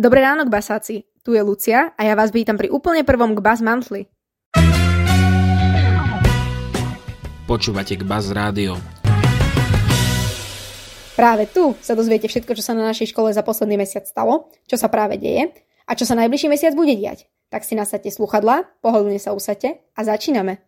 Dobré ráno, basáci. Tu je Lucia a ja vás vítam pri úplne prvom k Buzz Monthly. Počúvate k Buzz Rádio. Práve tu sa dozviete všetko, čo sa na našej škole za posledný mesiac stalo, čo sa práve deje a čo sa najbližší mesiac bude diať. Tak si nasadte sluchadla, pohodlne sa usadte a začíname.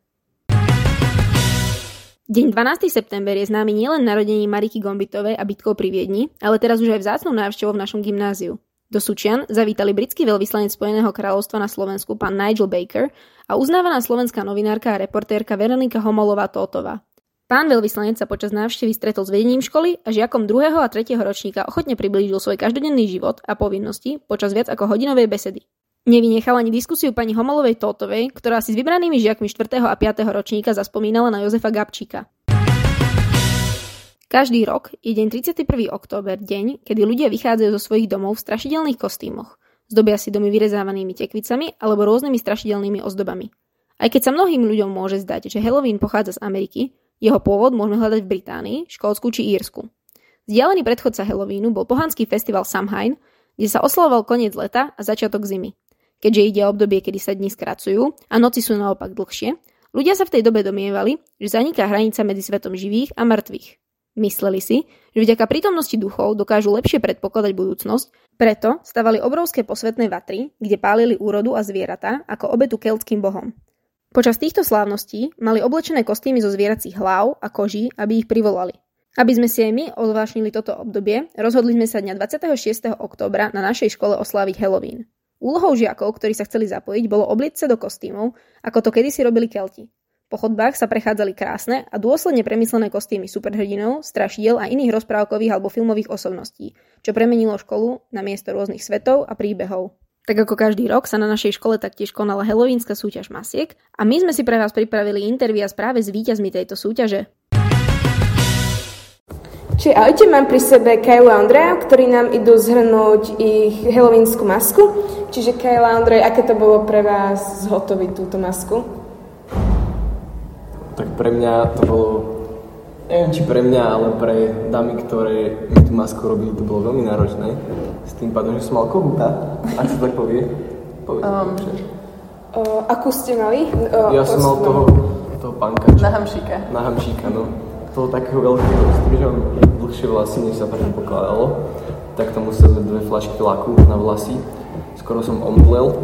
Deň 12. september je známy nielen narodením Mariky Gombitovej a bitkou pri Viedni, ale teraz už aj vzácnou návštevou v našom gymnáziu. Do Sučian zavítali britský veľvyslanec Spojeného kráľovstva na Slovensku pán Nigel Baker a uznávaná slovenská novinárka a reportérka Veronika Homolová-Tótová. Pán veľvyslanec sa počas návštevy stretol s vedením školy a žiakom 2. a 3. ročníka ochotne priblížil svoj každodenný život a povinnosti počas viac ako hodinovej besedy. Nevynechal ani diskusiu pani Homolovej Tótovej, ktorá si s vybranými žiakmi 4. a 5. ročníka zaspomínala na Jozefa Gabčíka. Každý rok je deň 31. október deň, kedy ľudia vychádzajú zo svojich domov v strašidelných kostýmoch. Zdobia si domy vyrezávanými tekvicami alebo rôznymi strašidelnými ozdobami. Aj keď sa mnohým ľuďom môže zdať, že Halloween pochádza z Ameriky, jeho pôvod môžeme hľadať v Británii, Škótsku či Írsku. Vzdialený predchodca Halloweenu bol pohanský festival Samhain, kde sa oslavoval koniec leta a začiatok zimy. Keďže ide o obdobie, kedy sa dni skracujú a noci sú naopak dlhšie, ľudia sa v tej dobe domievali, že zaniká hranica medzi svetom živých a mŕtvych. Mysleli si, že vďaka prítomnosti duchov dokážu lepšie predpokladať budúcnosť, preto stavali obrovské posvetné vatry, kde pálili úrodu a zvieratá ako obetu keltským bohom. Počas týchto slávností mali oblečené kostýmy zo zvieracích hlav a koží, aby ich privolali. Aby sme si aj my odvášnili toto obdobie, rozhodli sme sa dňa 26. októbra na našej škole osláviť Halloween. Úlohou žiakov, ktorí sa chceli zapojiť, bolo obliecť sa do kostýmov, ako to kedysi robili Kelti. Po chodbách sa prechádzali krásne a dôsledne premyslené kostýmy superhrdinov, strašidiel a iných rozprávkových alebo filmových osobností, čo premenilo školu na miesto rôznych svetov a príbehov. Tak ako každý rok sa na našej škole taktiež konala halloweenská súťaž masiek a my sme si pre vás pripravili intervia práve s víťazmi tejto súťaže. Čiže ahojte, mám pri sebe Kyle a Andrea, ktorí nám idú zhrnúť ich halloweensku masku. Čiže Kyle a Andrej, aké to bolo pre vás zhotoviť túto masku? Tak pre mňa to bolo, neviem či pre mňa, ale pre dámy, ktoré mi tú masku robili, to bolo veľmi náročné. S tým pádom, že som mal kohúta, ak sa tak povie. Povedz, um, uh, akú ste mali? Uh, ja som mal toho, toho panka. Na hamšíka. Na hamšíka, no. Toho takého veľkého, s tým, že mám dlhšie vlasy, než sa predpokladalo. Tak to museli dve flašky laku na vlasy. Skoro som omdlel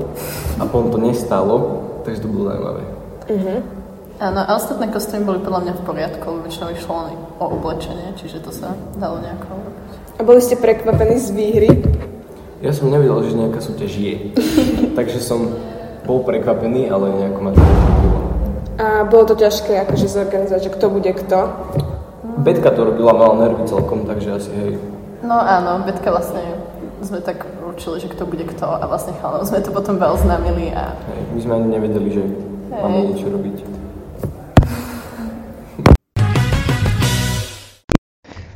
a potom to nestalo, takže to bolo zaujímavé. Uh-huh. Áno, a ostatné kostýmy boli podľa mňa v poriadku, väčšinou išlo len o oblečenie, čiže to sa dalo nejako urobiť. A boli ste prekvapení z výhry? Ja som nevedel, že nejaká súťaž je. Takže som bol prekvapený, ale nejako ma to neprekvapilo. A bolo to ťažké akože zorganizovať, že kto bude kto? Betka to robila, mala nervy celkom, takže asi hej. No áno, Betka vlastne sme tak určili, že kto bude kto a vlastne chalom sme to potom veľa známili a... Hej, my sme ani nevedeli, že hey. máme niečo robiť.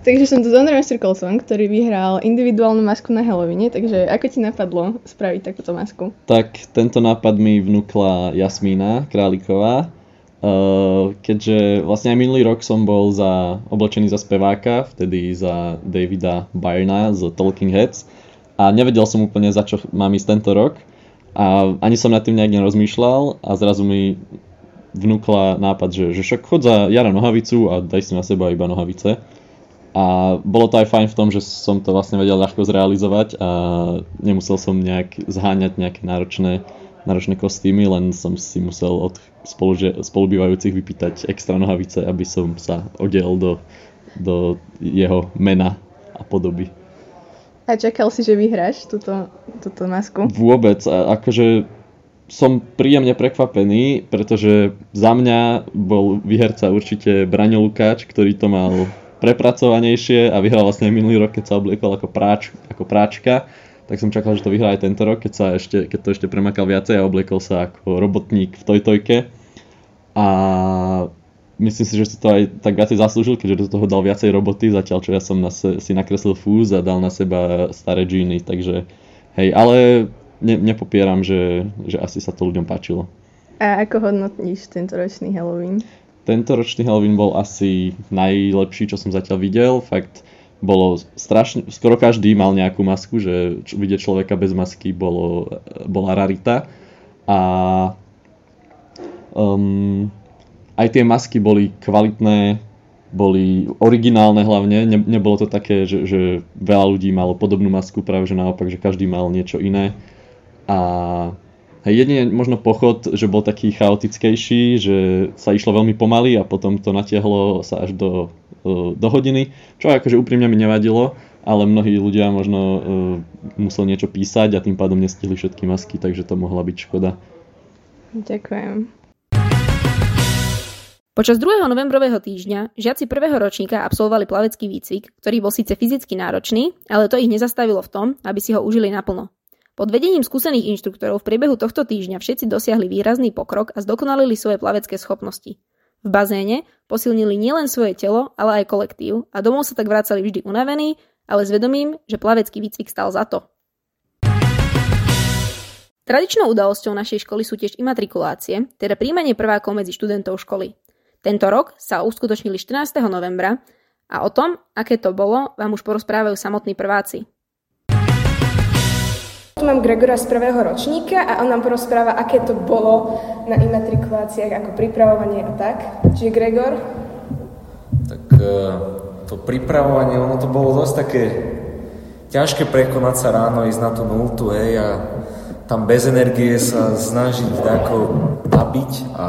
Takže som tu Ondrejom Strkolcom, ktorý vyhral individuálnu masku na Halloweene, takže ako ti napadlo spraviť takúto masku? Tak tento nápad mi vnúkla Jasmína Králiková, keďže vlastne aj minulý rok som bol za, oblečený za speváka, vtedy za Davida Byrna z Talking Heads a nevedel som úplne za čo mám ísť tento rok a ani som nad tým nejak nerozmýšľal a zrazu mi vnúkla nápad, že, že však chod za Jara nohavicu a daj si na seba iba nohavice. A bolo to aj fajn v tom, že som to vlastne vedel ľahko zrealizovať a nemusel som nejak zháňať nejaké náročné, náročné kostýmy, len som si musel od spolu, spolubývajúcich vypýtať extra nohavice, aby som sa odiel do, do jeho mena a podoby. A čakal si, že vyhráš túto, túto masku? Vôbec. A akože som príjemne prekvapený, pretože za mňa bol výherca určite Braňo Lukáč, ktorý to mal prepracovanejšie a vyhral vlastne minulý rok, keď sa obliekol ako, práč, ako práčka, tak som čakal, že to vyhrá aj tento rok, keď, sa ešte, keď to ešte premakal viacej a obliekol sa ako robotník v tojtojke. A myslím si, že si to aj tak viacej zaslúžil, keďže do toho dal viacej roboty, zatiaľ čo ja som na se, si nakreslil fúz a dal na seba staré džíny, takže hej, ale ne, nepopieram, že, že asi sa to ľuďom páčilo. A ako hodnotíš tento ročný Halloween? Tento ročný Halloween bol asi najlepší, čo som zatiaľ videl. Fakt bolo strašne, skoro každý mal nejakú masku, že vidieť človeka bez masky bolo, bola rarita. A um, aj tie masky boli kvalitné, boli originálne hlavne, ne, nebolo to také, že, že veľa ľudí malo podobnú masku, práve že naopak, že každý mal niečo iné. A hej, jedine možno pochod, že bol taký chaotickejší, že sa išlo veľmi pomaly a potom to natiahlo sa až do do hodiny, čo akože úprimne mi nevadilo, ale mnohí ľudia možno uh, museli niečo písať a tým pádom nestihli všetky masky, takže to mohla byť škoda. Ďakujem. Počas 2. novembrového týždňa žiaci prvého ročníka absolvovali plavecký výcvik, ktorý bol síce fyzicky náročný, ale to ich nezastavilo v tom, aby si ho užili naplno. Pod vedením skúsených inštruktorov v priebehu tohto týždňa všetci dosiahli výrazný pokrok a zdokonalili svoje plavecké schopnosti. V bazéne posilnili nielen svoje telo, ale aj kolektív a domov sa tak vracali vždy unavení, ale s vedomím, že plavecký výcvik stal za to. Tradičnou udalosťou našej školy sú tiež imatrikulácie, teda príjmanie prvákov medzi študentov školy. Tento rok sa uskutočnili 14. novembra a o tom, aké to bolo, vám už porozprávajú samotní prváci. Tu mám Gregora z prvého ročníka a on nám porozpráva, aké to bolo na imatrikuláciách, ako pripravovanie a tak. Čiže Gregor? Tak e, to pripravovanie, ono to bolo dosť také ťažké prekonať sa ráno, ísť na tú nultu, hej, a tam bez energie sa snažiť ako nabiť a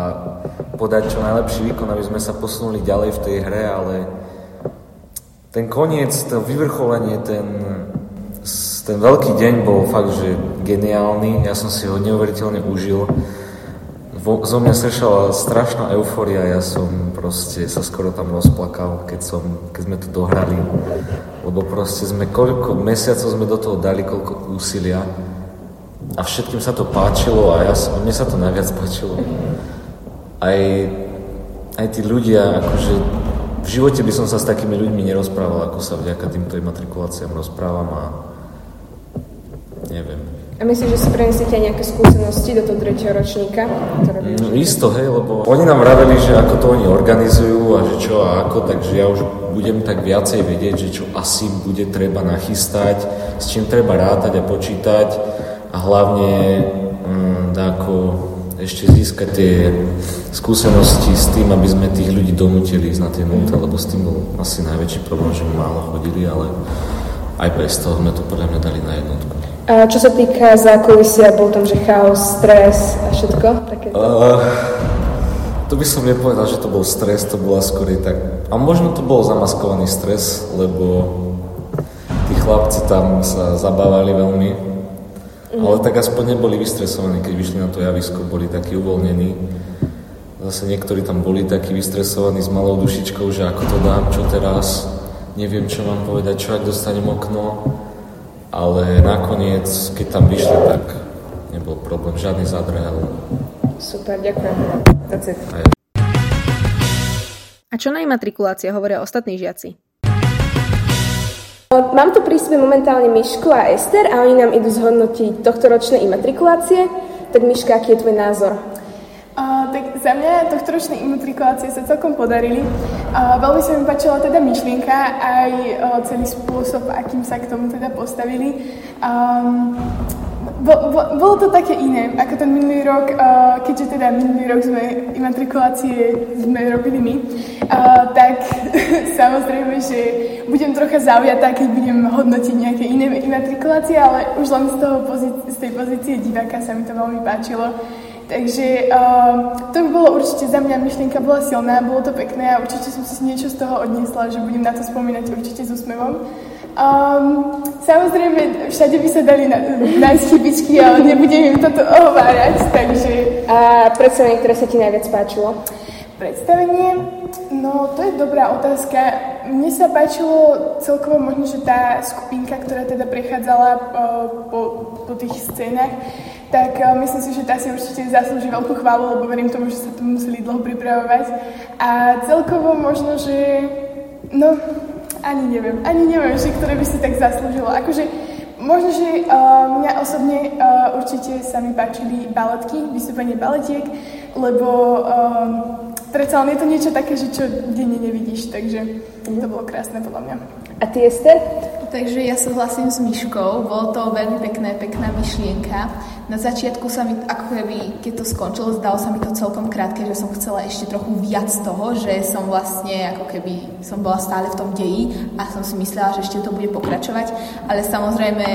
podať čo najlepší výkon, aby sme sa posunuli ďalej v tej hre, ale ten koniec, to vyvrcholenie, ten, ten veľký deň bol fakt, že geniálny, ja som si ho neuveriteľne užil. Vo, zo mňa sršala strašná euforia, ja som proste sa skoro tam rozplakal, keď, som, keď sme to dohrali. Lebo proste sme koľko mesiacov sme do toho dali, koľko úsilia. A všetkým sa to páčilo a ja, mne sa to najviac páčilo. Aj, aj tí ľudia, akože v živote by som sa s takými ľuďmi nerozprával, ako sa vďaka týmto matrikuláciám rozprávam a neviem. A myslíš, že si prenesiete nejaké skúsenosti do toho tretieho ročníka? Ktoré no isto, hej, lebo oni nám vraveli, že ako to oni organizujú a že čo a ako, takže ja už budem tak viacej vedieť, že čo asi bude treba nachystať, s čím treba rátať a počítať a hlavne mm, ako ešte získať tie skúsenosti s tým, aby sme tých ľudí donútili ísť na tie nulte, lebo s tým bol asi najväčší problém, že málo chodili, ale aj bez toho sme to podľa mňa dali na jednotku. A čo sa týka zákulisia, bol tam, že chaos, stres a všetko? Takéto? Uh, to by som nepovedal, že to bol stres, to bola skôr tak... A možno to bol zamaskovaný stres, lebo tí chlapci tam sa zabávali veľmi. Mm. Ale tak aspoň neboli vystresovaní, keď vyšli na to javisko, boli takí uvoľnení. Zase niektorí tam boli takí vystresovaní s malou dušičkou, že ako to dám, čo teraz, neviem, čo mám povedať, čo ak dostanem okno ale nakoniec, keď tam vyšli, tak nebol problém, žiadny zadrhel. Super, ďakujem. That's it. A čo na imatrikulácia hovoria ostatní žiaci? Mám tu pri sebe momentálne Mišku a Ester a oni nám idú zhodnotiť tohto ročné imatrikulácie. Tak Miška, aký je tvoj názor? Tak za mňa tohtoročné imatrikulácie sa celkom podarili. Uh, veľmi sa mi páčila teda myšlienka aj celý spôsob, akým sa k tomu teda postavili. Um, bo, bo, bolo to také iné ako ten minulý rok, uh, keďže teda minulý rok sme imatrikulácie sme robili my, uh, tak samozrejme, že budem trocha zaujatá, keď budem hodnotiť nejaké iné imatrikulácie, ale už len z, toho pozí- z tej pozície diváka sa mi to veľmi páčilo. Takže uh, to by bolo určite za mňa, myšlienka bola silná, bolo to pekné a určite som si niečo z toho odniesla, že budem na to spomínať určite s úsmevom. Um, samozrejme, všade by sa dali na, nájsť chybičky, ale nebudem im toto ohovárať, takže... A predstavenie, ktoré sa ti najviac páčilo? Predstavenie? No, to je dobrá otázka. Mne sa páčilo celkovo možno, že tá skupinka, ktorá teda prechádzala uh, po, po tých scénach, tak uh, myslím si, že tá si určite zaslúži veľkú chválu, lebo verím tomu, že sa to museli dlho pripravovať. A celkovo možno, že... No, ani neviem. Ani neviem, že ktoré by si tak zaslúžilo. Akože Možno, že uh, mňa osobne uh, určite sa mi páčili baletky, vystúpenie baletiek, lebo uh, predsa len je to niečo také, že čo denne nevidíš, takže to bolo krásne podľa mňa. A ty, Ester? Takže ja súhlasím s Myškou, bolo to veľmi pekné, pekná myšlienka. Na začiatku sa mi, ako keby, keď to skončilo, zdalo sa mi to celkom krátke, že som chcela ešte trochu viac toho, že som vlastne, ako keby som bola stále v tom deji a som si myslela, že ešte to bude pokračovať, ale samozrejme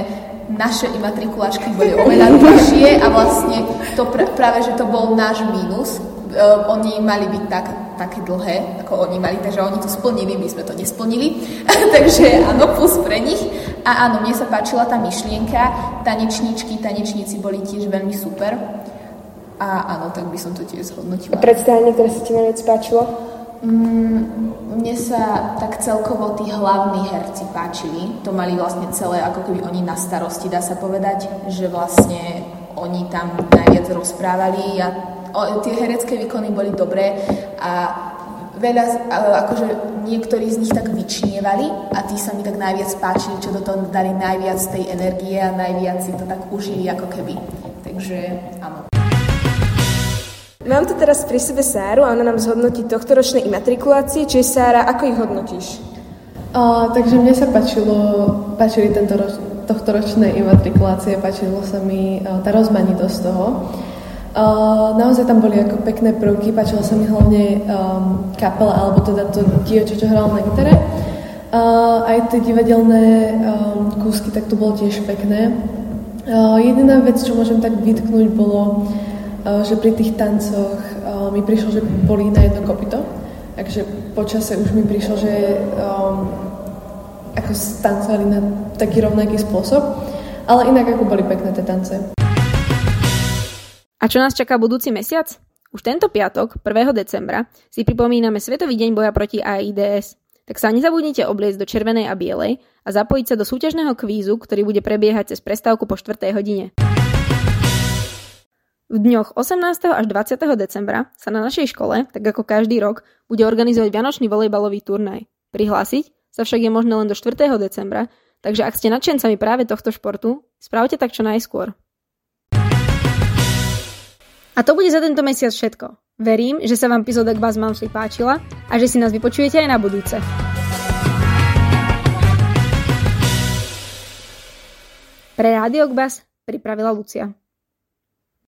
naše imatrikulačky boli oveľa dlhšie a vlastne to pr- práve, že to bol náš mínus, uh, oni mali byť tak, také dlhé, ako oni mali, takže oni to splnili, my sme to nesplnili. takže áno, plus pre nich. A áno, mne sa páčila tá myšlienka, tanečníčky, tanečníci boli tiež veľmi super. A áno, tak by som to tiež zhodnotila. A predstavenie, ktoré sa ti najviac páčilo? Mm, mne sa tak celkovo tí hlavní herci páčili. To mali vlastne celé, ako keby oni na starosti, dá sa povedať, že vlastne oni tam najviac rozprávali a o, tie herecké výkony boli dobré a veľa, akože niektorí z nich tak vyčnievali a tí sa mi tak najviac páčili, čo do toho dali najviac tej energie a najviac si to tak užili ako keby. Takže áno. Mám tu teraz pri sebe Sáru a ona nám zhodnotí tohto ročné imatrikulácie. Čiže Sára, ako ich hodnotíš? Uh, takže mne sa páčilo, páčili tento roč, tohto ročné imatrikulácie, páčilo sa mi tá rozmanitosť toho. Uh, naozaj tam boli ako pekné prvky, páčilo sa mi hlavne um, kapela, alebo teda to dievča, čo hralo na gitare. Uh, aj tie divadelné um, kúsky, tak to bolo tiež pekné. Uh, jediná vec, čo môžem tak vytknúť, bolo Eh, že pri tých tancoch uh, mi prišlo, že boli na jedno kopito. Takže počase už mi prišlo, že um, ako tancovali na taký rovnaký spôsob. Ale inak ako boli pekné tie tance. A čo nás čaká budúci mesiac? Už tento piatok, 1. decembra, si pripomíname Svetový deň boja proti AIDS. Tak sa nezabudnite obliecť do červenej a bielej a zapojiť sa do súťažného kvízu, ktorý bude prebiehať cez prestávku po 4. hodine. V dňoch 18. až 20. decembra sa na našej škole, tak ako každý rok, bude organizovať Vianočný volejbalový turnaj. Prihlásiť sa však je možné len do 4. decembra, takže ak ste nadšencami práve tohto športu, spravte tak čo najskôr. A to bude za tento mesiac všetko. Verím, že sa vám epizóda Gbaz Monthly páčila a že si nás vypočujete aj na budúce. Pre Rádio Gbaz pripravila Lucia.